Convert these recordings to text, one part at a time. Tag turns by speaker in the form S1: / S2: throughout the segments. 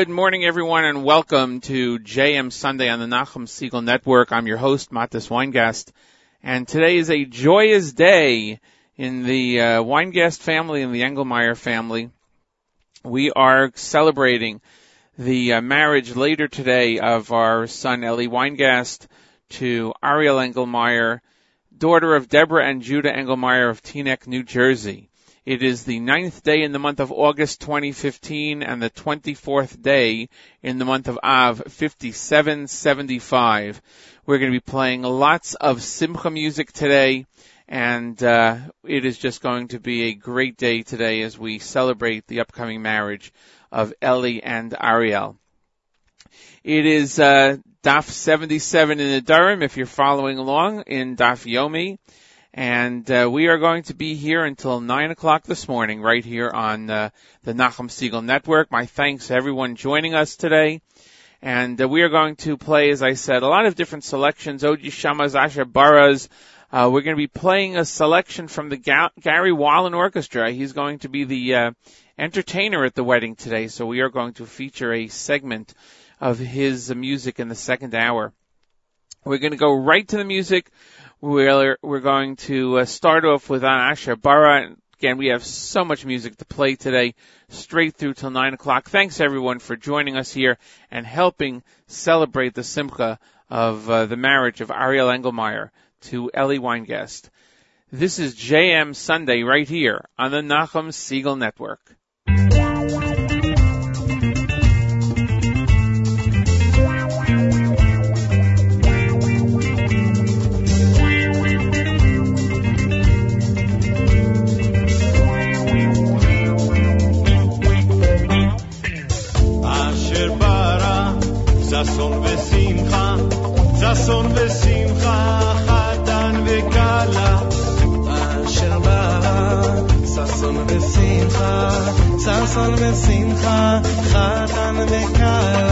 S1: Good morning, everyone, and welcome to JM Sunday on the Nachum Segal Network. I'm your host, Matis Weingast, and today is a joyous day in the uh, Weingast family and the Engelmeyer family. We are celebrating the uh, marriage later today of our son Eli Weingast to Ariel Engelmeyer, daughter of Deborah and Judah Engelmeyer of Teaneck, New Jersey. It is the ninth day in the month of August 2015 and the 24th day in the month of Av 5775. We're going to be playing lots of Simcha music today and uh, it is just going to be a great day today as we celebrate the upcoming marriage of Ellie and Ariel. It is uh, Daf 77 in Nedarim if you're following along in Daf Yomi. And uh, we are going to be here until 9 o'clock this morning right here on uh, the Nachum Segal Network. My thanks to everyone joining us today. And uh, we are going to play, as I said, a lot of different selections, Oji Shamas, Asher Baras. Uh, we're going to be playing a selection from the Ga- Gary Wallen Orchestra. He's going to be the uh, entertainer at the wedding today, so we are going to feature a segment of his music in the second hour. We're going to go right to the music. We're, we're going to uh, start off with Asher Bara. Again, we have so much music to play today, straight through till 9 o'clock. Thanks everyone for joining us here and helping celebrate the simcha of uh, the marriage of Ariel Engelmeyer to Ellie Weingast. This is JM Sunday right here on the Nachum Segal Network.
S2: فال میں سین تھا خاتم
S3: مکا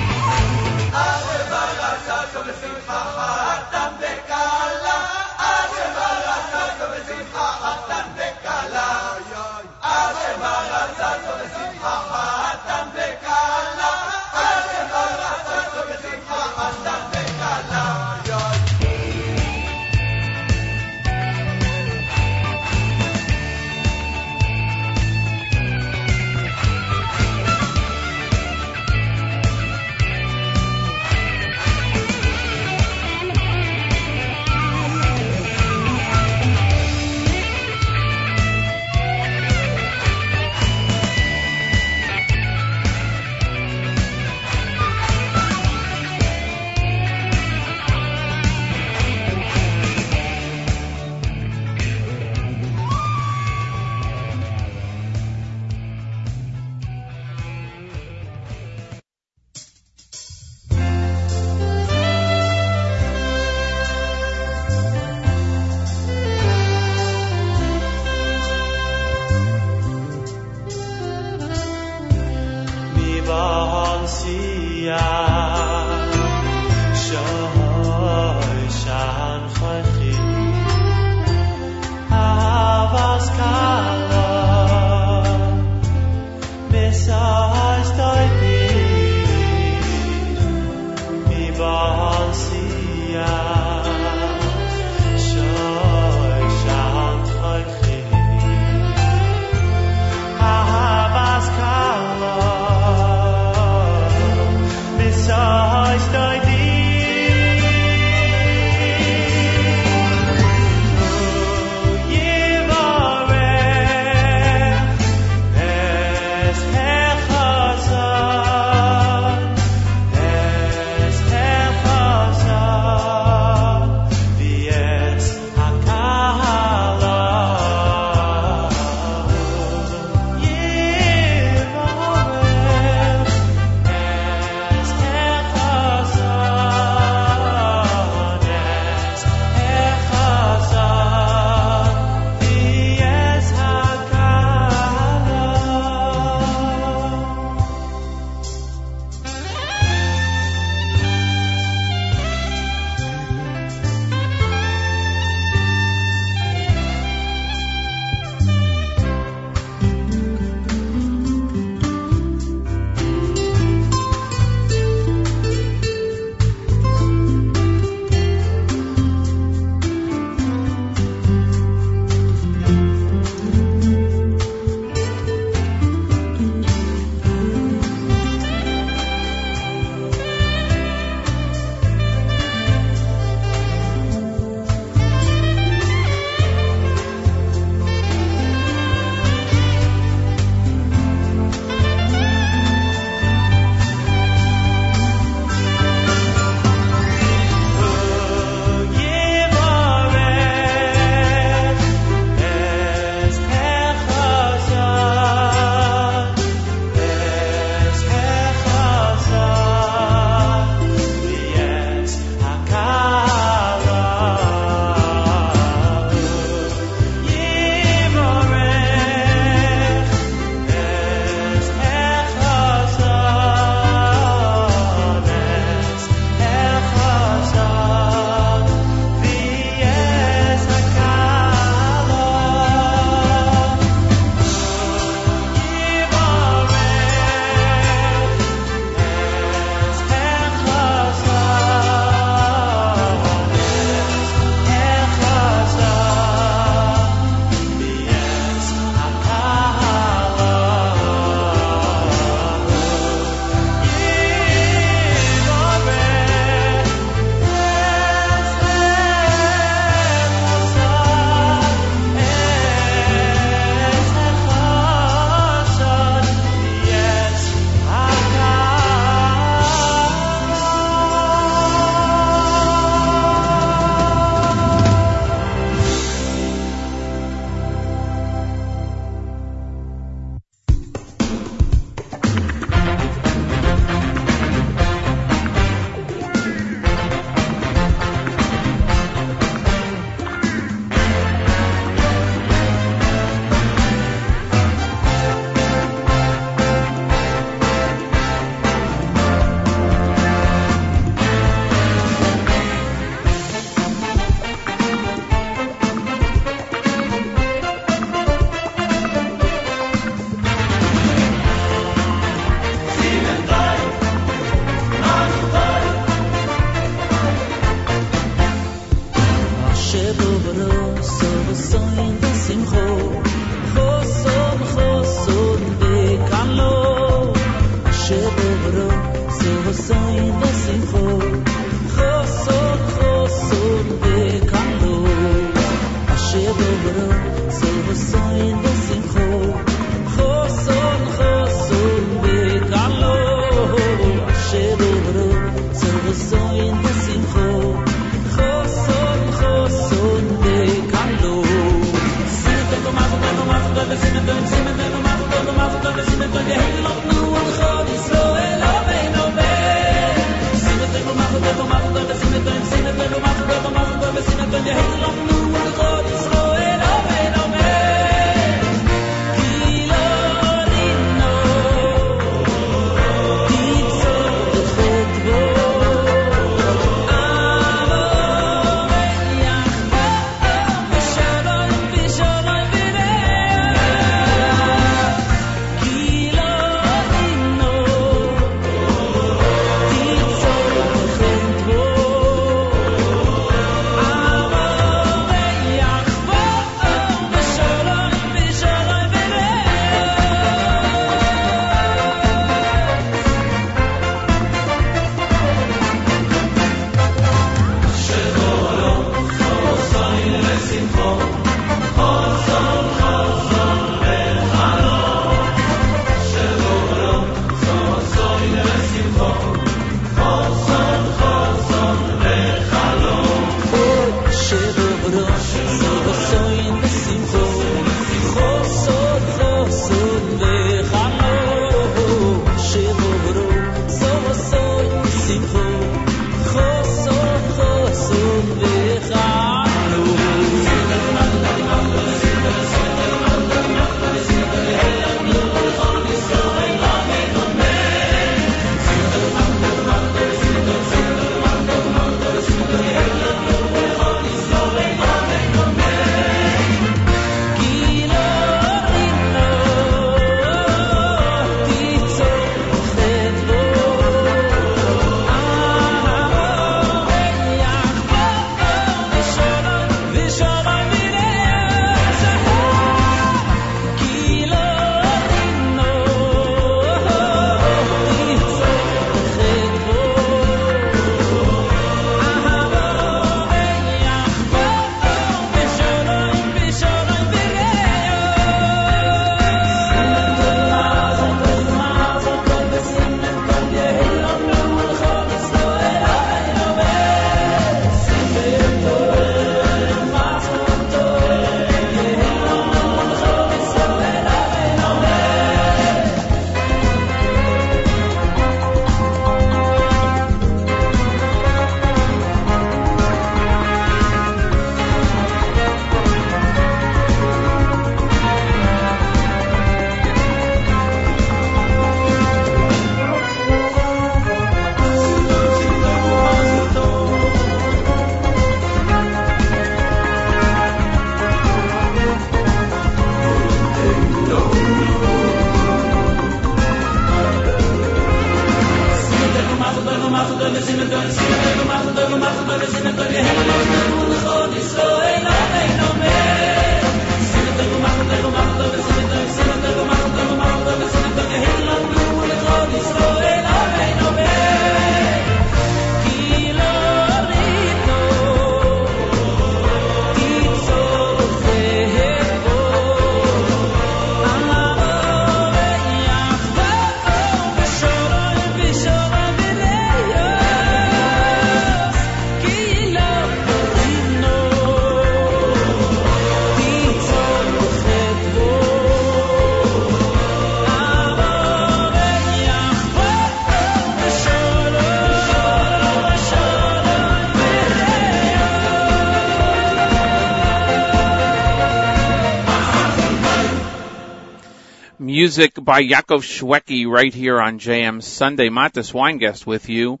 S1: music by Yaakov Shweki right here on JM Sunday. Matis Weingast with you.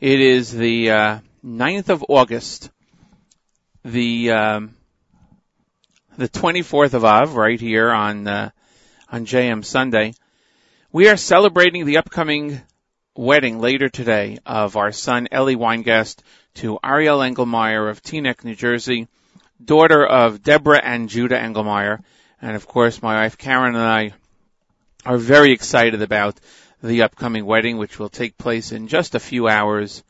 S1: It is the uh, 9th of August, the um, the 24th of Av, right here on uh, on JM Sunday. We are celebrating the upcoming wedding later today of our son Ellie Weingast to Ariel Engelmeyer of Teaneck, New Jersey, daughter of Deborah and Judah Engelmeyer, and of course my wife Karen and I are very excited about the upcoming wedding, which will take place in just a few hours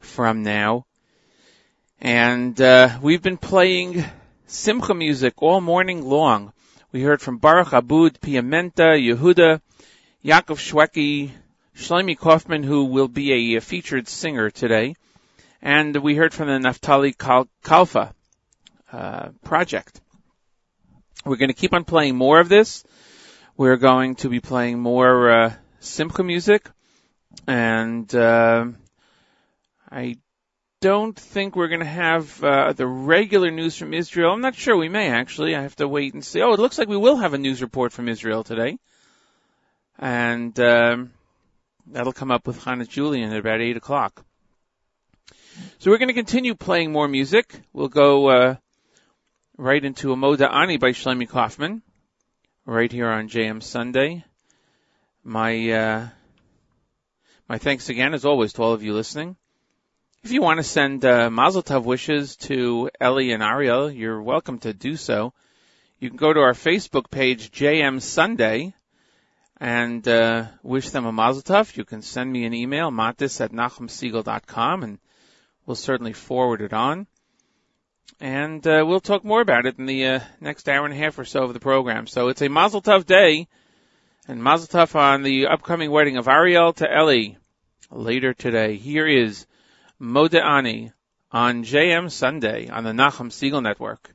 S1: from now. And uh, we've been playing Simcha music all morning long. We heard from Baruch Abud, Piamenta, Yehuda, Yaakov Shweki, Shlomi Kaufman, who will be a, featured singer today. And we heard from the Naftali Kal- Kalfa uh, project. We're going to keep on playing more of this. We're going to be playing more uh, Simcha music, and uh, I don't think we're going to have uh, the regular news from Israel. I'm not sure. We may actually. I have to wait and see. Oh, it looks like we will have a news report from Israel today, and um, that'll come up with Hannah Julian at about eight o'clock. So we're going to continue playing more music. We'll go uh, right into a Moda Ani by Shlomi Kaufman right here on JM Sunday. My uh, my thanks again, as always, to all of you listening. If you want to send uh, Mazel Tov wishes to Ellie and Ariel, you're welcome to do so. You can go to our Facebook page, JM Sunday, and uh, wish them a Mazel Tov. You can send me an email, matis at nachumsegal.com, and we'll certainly forward it on and uh, we'll talk more about it in the uh, next hour and a half or so of the program. So it's a Mazel Tov day, and Mazel Tov on the upcoming wedding of Ariel to Ellie later today. Here is Moda Ani on JM Sunday on the Nachum Segal Network.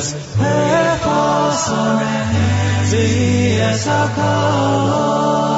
S2: Jesus, wherefore so as our color.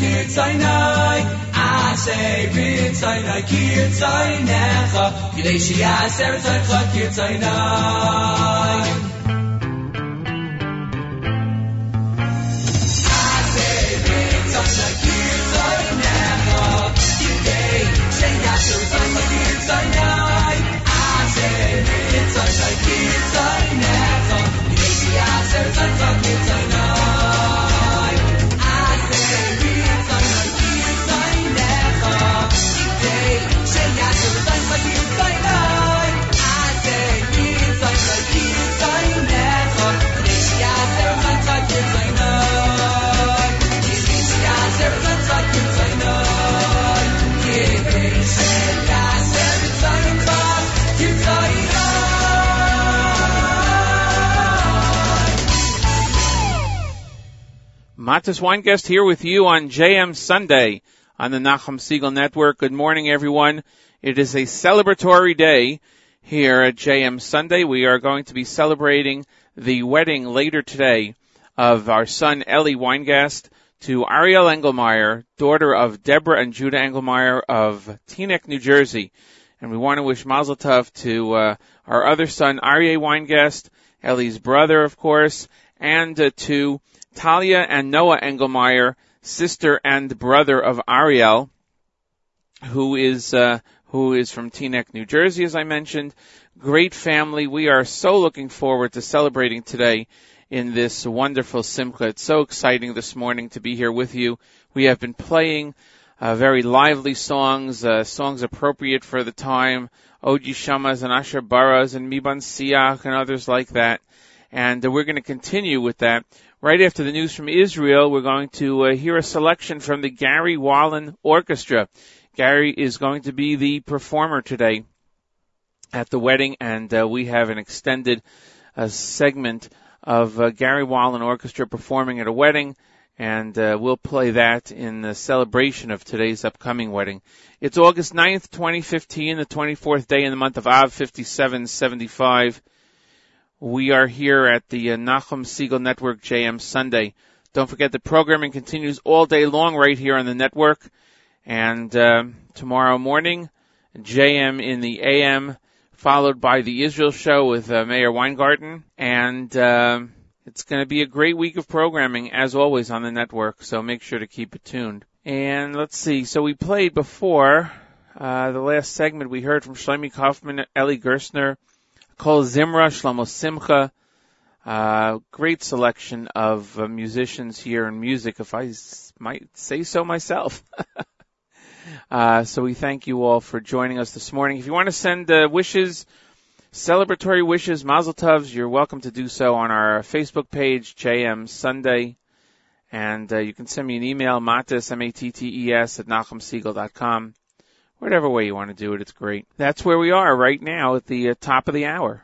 S2: Kir zaynai asay bit zaynai kir zaynecha gidei sheyaser zancha kir zaynai
S1: Matis Weingast here with you on JM Sunday on the Nachum Segal Network. Good morning, everyone. It is a celebratory day here at JM Sunday. We are going to be celebrating the wedding later today of our son Eli Weingast to Ariel Engelmeyer, daughter of Deborah and Judah Engelmeyer of Teaneck, New Jersey. And we want to wish Mazel Tov to uh, our other son Aryeh Weingast, Eli's brother, of course, and uh, to Talia and Noah Engelmeyer, sister and brother of Ariel, who is uh, who is from Teaneck, New Jersey, as I mentioned. Great family. We are so looking forward to celebrating today in this wonderful Simcha. It's so exciting this morning to be here with you. We have been playing uh, very lively songs, uh, songs appropriate for the time, Oji Shamas and Asher Baras and Miban Siach and others like that. And uh, we're going to continue with that. Right after the news from Israel, we're going to uh, hear a selection from the Gary Wallen Orchestra. Gary is going to be the performer today at the wedding, and uh, we have an extended uh, segment of uh, Gary Wallen Orchestra performing at a wedding, and uh, we'll play that in the celebration of today's upcoming wedding. It's August 9th, 2015, the 24th day in the month of Av, 5775. We are here at the uh, Nachum Segal Network JM Sunday. Don't forget the programming continues all day long right here on the network. And uh, tomorrow morning, JM in the AM, followed by the Israel show with uh, Meir Weingarten. And uh, it's going to be a great week of programming, as always, on the network. So make sure to keep it tuned. And let's see. So we played before uh, the last segment. We heard from Shlomi Kaufman, Eli Gerstner, Kol Zimra, Shlomo Simcha. Uh, great selection of uh, musicians here in music, if I s- might say so myself. uh, so we thank you all for joining us this morning. If you want to send uh, wishes, celebratory wishes, mazel tovs, you're welcome to do so on our Facebook page, JM Sunday. And uh, you can send me an email, mattes, M-A-T-T-E-S, at nachumsegal.com. Whatever way you want to do it, it's great. That's where we are right now at the uh, top of the hour.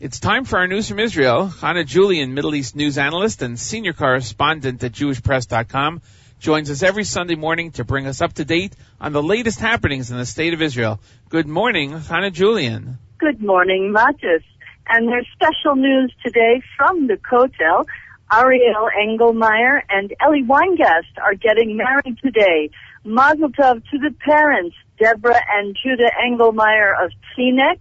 S1: It's time for our news from Israel. Hana Julian, Middle East news analyst and senior correspondent at JewishPress.com, joins us every Sunday morning to bring us up to date on the latest happenings in the state of Israel. Good morning, Hana Julian.
S4: Good morning, Matis. And there's special news today from the Kotel. Ariel Engelmeyer and Ellie Weingast are getting married today. Mazel tov to the parents, Deborah and Judah Engelmeyer of Teaneck,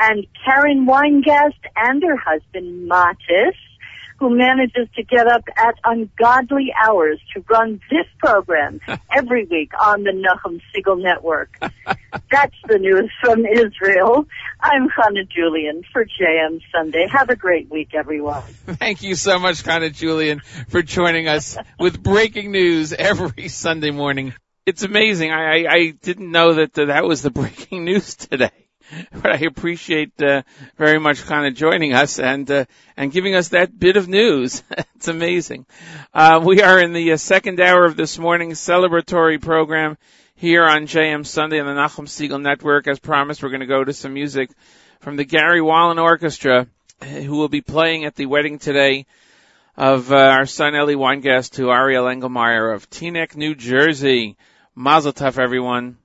S4: and Karen Weingast and her husband, Matis, who manages to get up at ungodly hours to run this program every week on the Nachum Segal Network. That's the news from Israel. I'm Hana Julian for JM Sunday. Have a great week, everyone.
S1: Thank you so much, Hana Julian, for joining us with breaking news every Sunday morning. It's amazing. I, I, I didn't know that that was the breaking news today. But I appreciate uh, very much kind of joining us and uh, and giving us that bit of news. it's amazing. Uh, we are in the uh, second hour of this morning's celebratory program here on JM Sunday on the Nachum Segal Network. As promised, we're going to go to some music from the Gary Wallen Orchestra, who will be playing at the wedding today of uh, our son Eli Weingast to Ariel Engelmeyer of Teaneck, New Jersey. Mazel tov, everyone.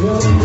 S5: Thank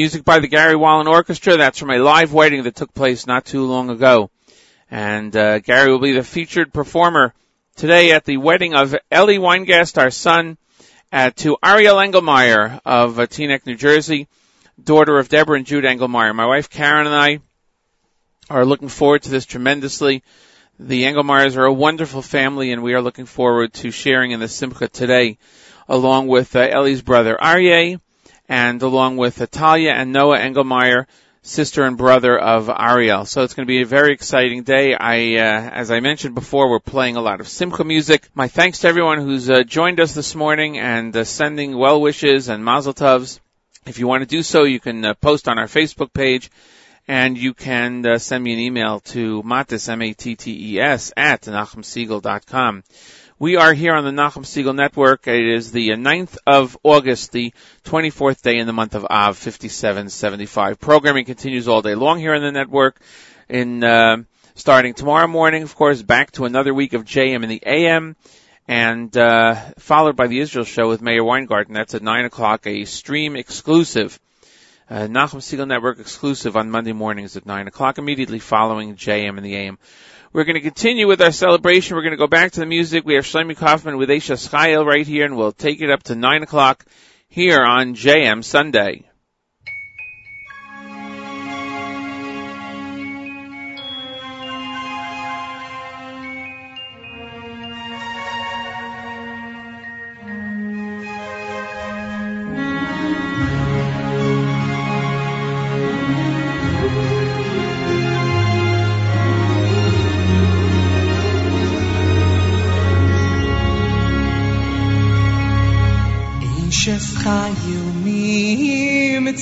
S1: Music by the Gary Wallen Orchestra. That's from a live wedding that took place not too long ago. And uh, Gary will be the featured performer today at the wedding of Ellie Weingast, our son, uh, to Ariel Engelmeyer of uh, Teaneck, New Jersey, daughter of Deborah and Jude Engelmeyer. My wife Karen and I are looking forward to this tremendously. The Engelmeyers are a wonderful family, and we are looking forward to sharing in the Simcha today, along with uh, Ellie's brother Aryeh, and along with Talia and Noah Engelmeyer, sister and brother of Ariel. So it's going to be a very exciting day. I, uh, as I mentioned before, we're playing a lot of Simcha music. My thanks to everyone who's uh, joined us this morning and uh, sending well wishes and mazel tovs. If you want to do so, you can uh, post on our Facebook page and you can uh, send me an email to mattes, M-A-T-T-E-S, at nachumsegal.com. We are here on the Nachum Segal Network. It is the 9th of August, the 24th day in the month of Av, 5775. Programming continues all day long here on the network. In uh, starting tomorrow morning, of course, back to another week of JM in the AM, and uh, followed by the Israel show with Mayor Weingarten. That's at 9 o'clock, a stream exclusive. Uh, Nachum Segal Network exclusive on Monday mornings at 9 o'clock, immediately following JM in the AM. We're going to continue with our celebration. We're going to go back to the music. We have Shlomi Kaufman with Eisha Chayil right here, and we'll take it up to 9 o'clock here on JM Sunday.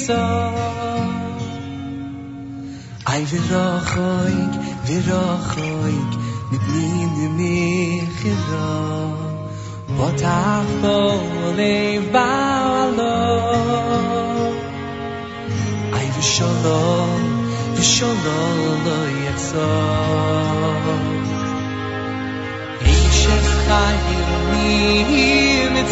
S2: sa ay vi ra khoyk vi ra khoyk mit nin de mi khira wat af bo le ba lo ay vi sholo vi sholo lo yet sa ich shef khay mi mit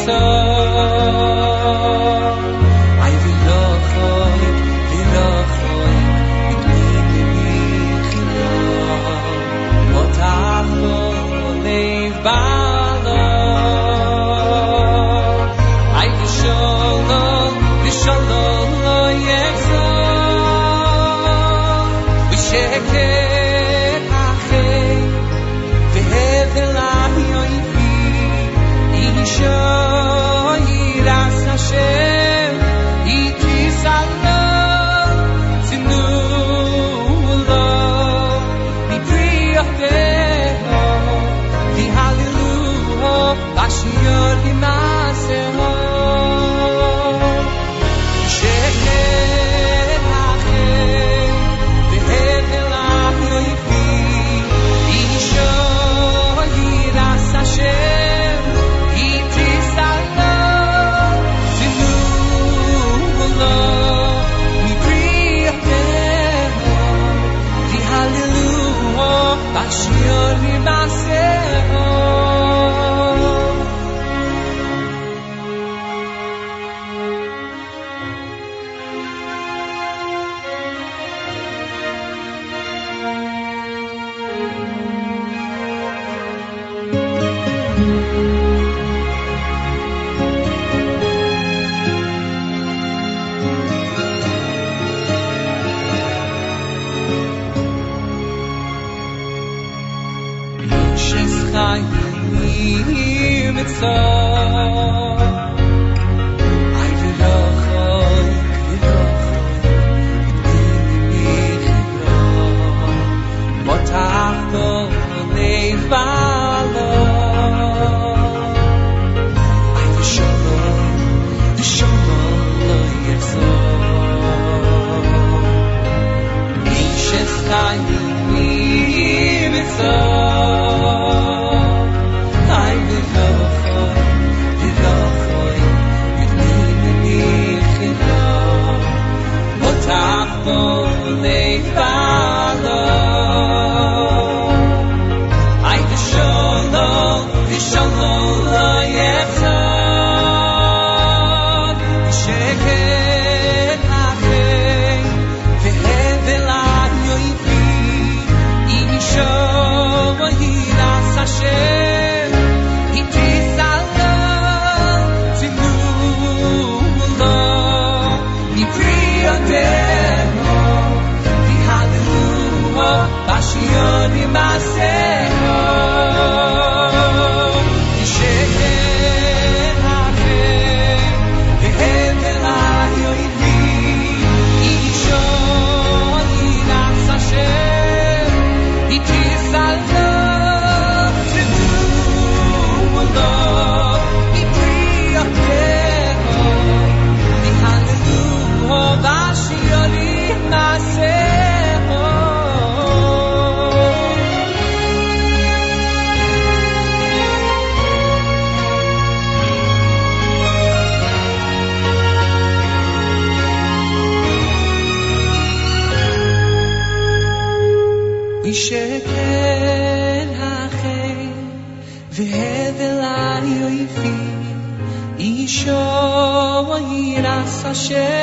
S2: share.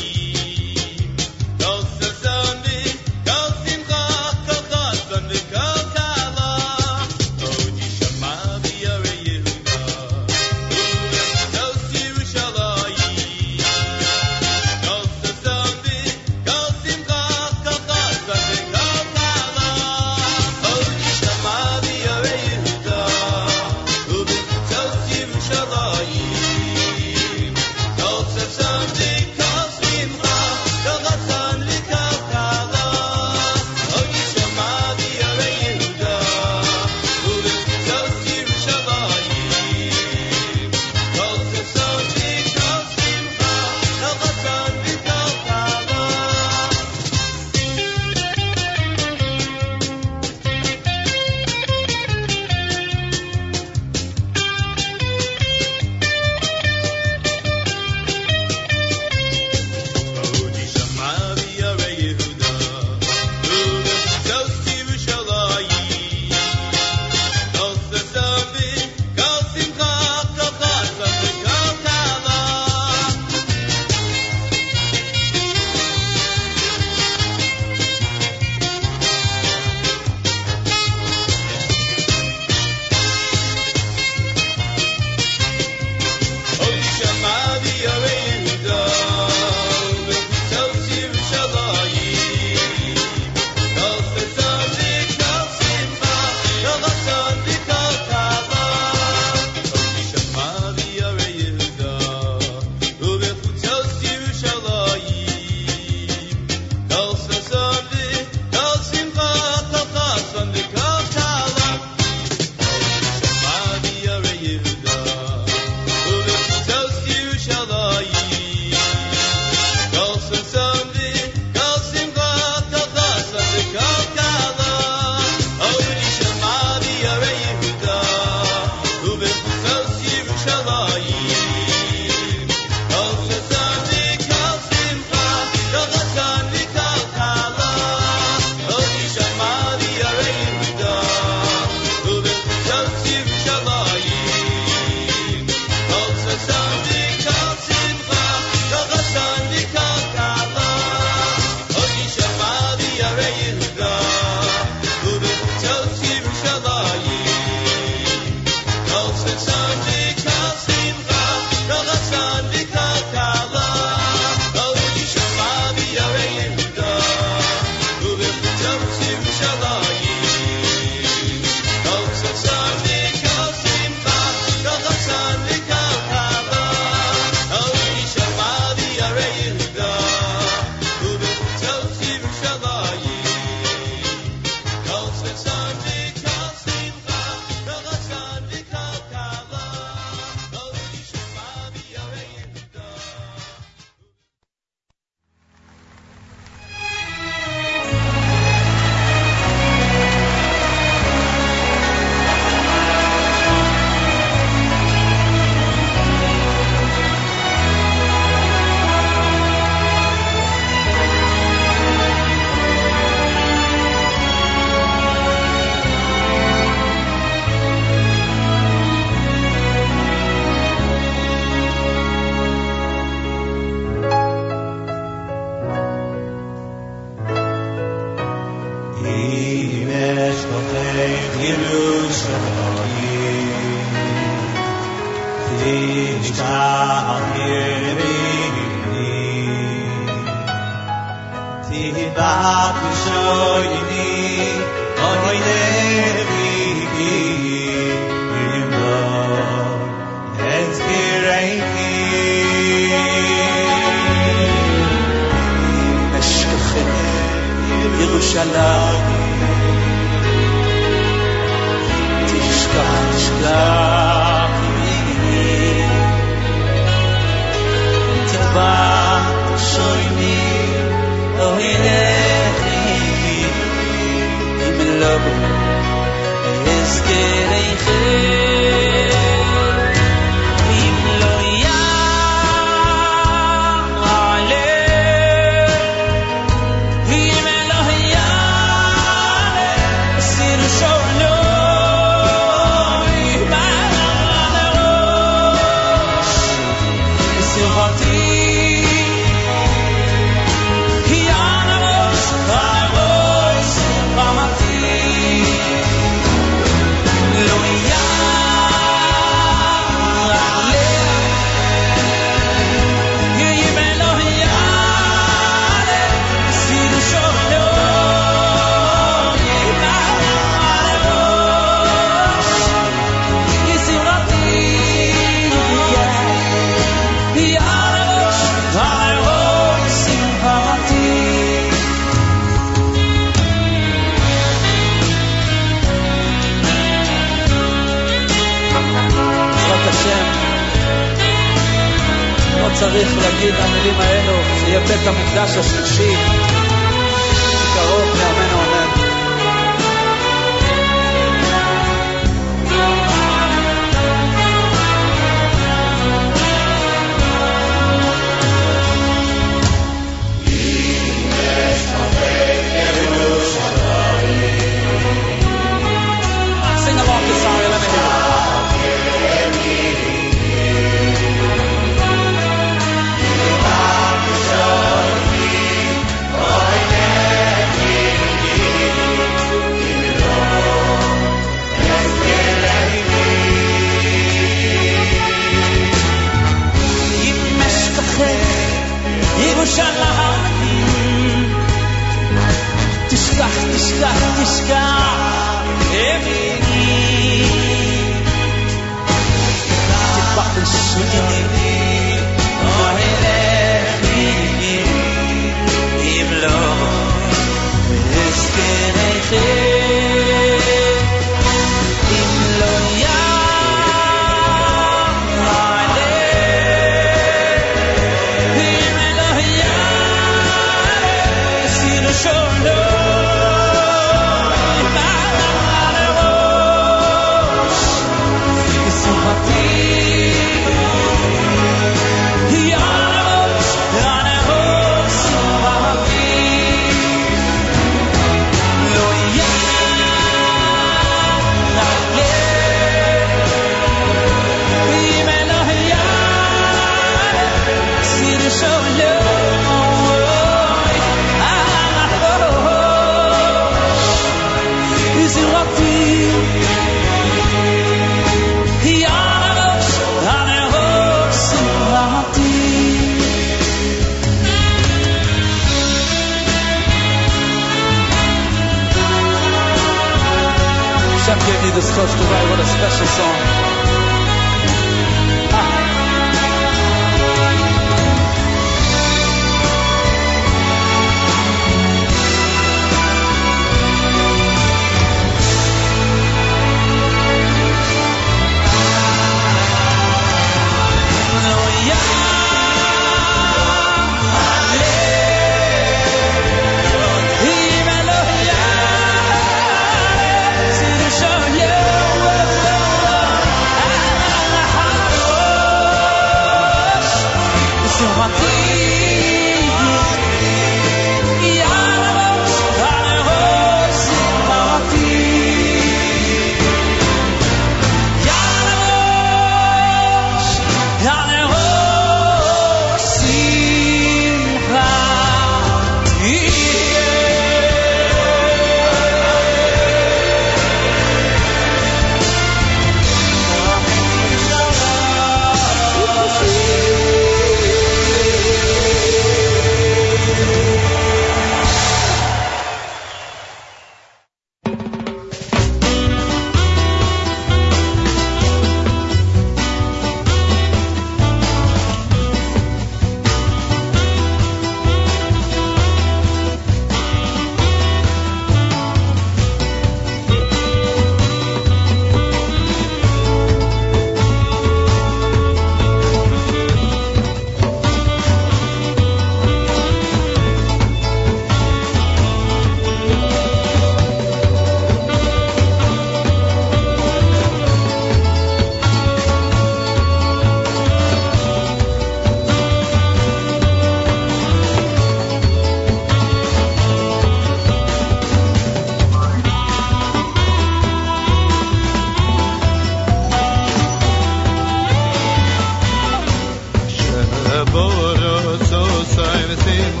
S2: Let's say the same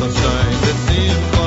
S2: Let's say the
S1: simcha.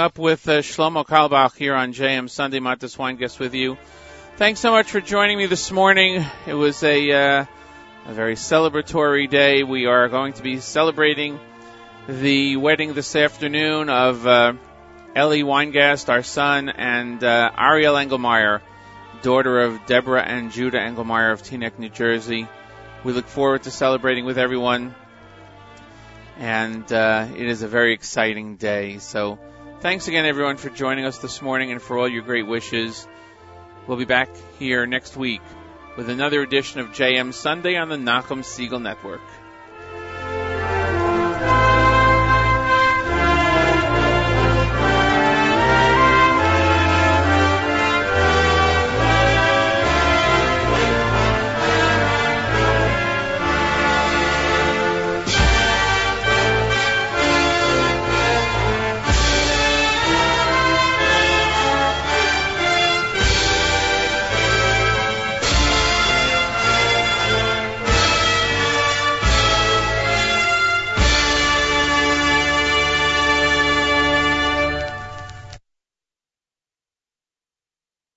S1: Up with uh, Shlomo Carlebach here on JM Sunday. Matis Weingast with you. Thanks so much for joining me this morning. It was a uh, a very celebratory day. We are going to be celebrating the wedding this afternoon of uh, Ellie Weingast, our son, and uh, Ariel Engelmeyer, daughter of Deborah and Judah Engelmeyer of Teaneck, New Jersey. We look forward to celebrating with everyone, and uh, it is a very exciting day. So, thanks again, everyone, for joining us this morning and for all your great wishes. We'll be back here next week with another edition of JM Sunday on the Nachum Segal Network.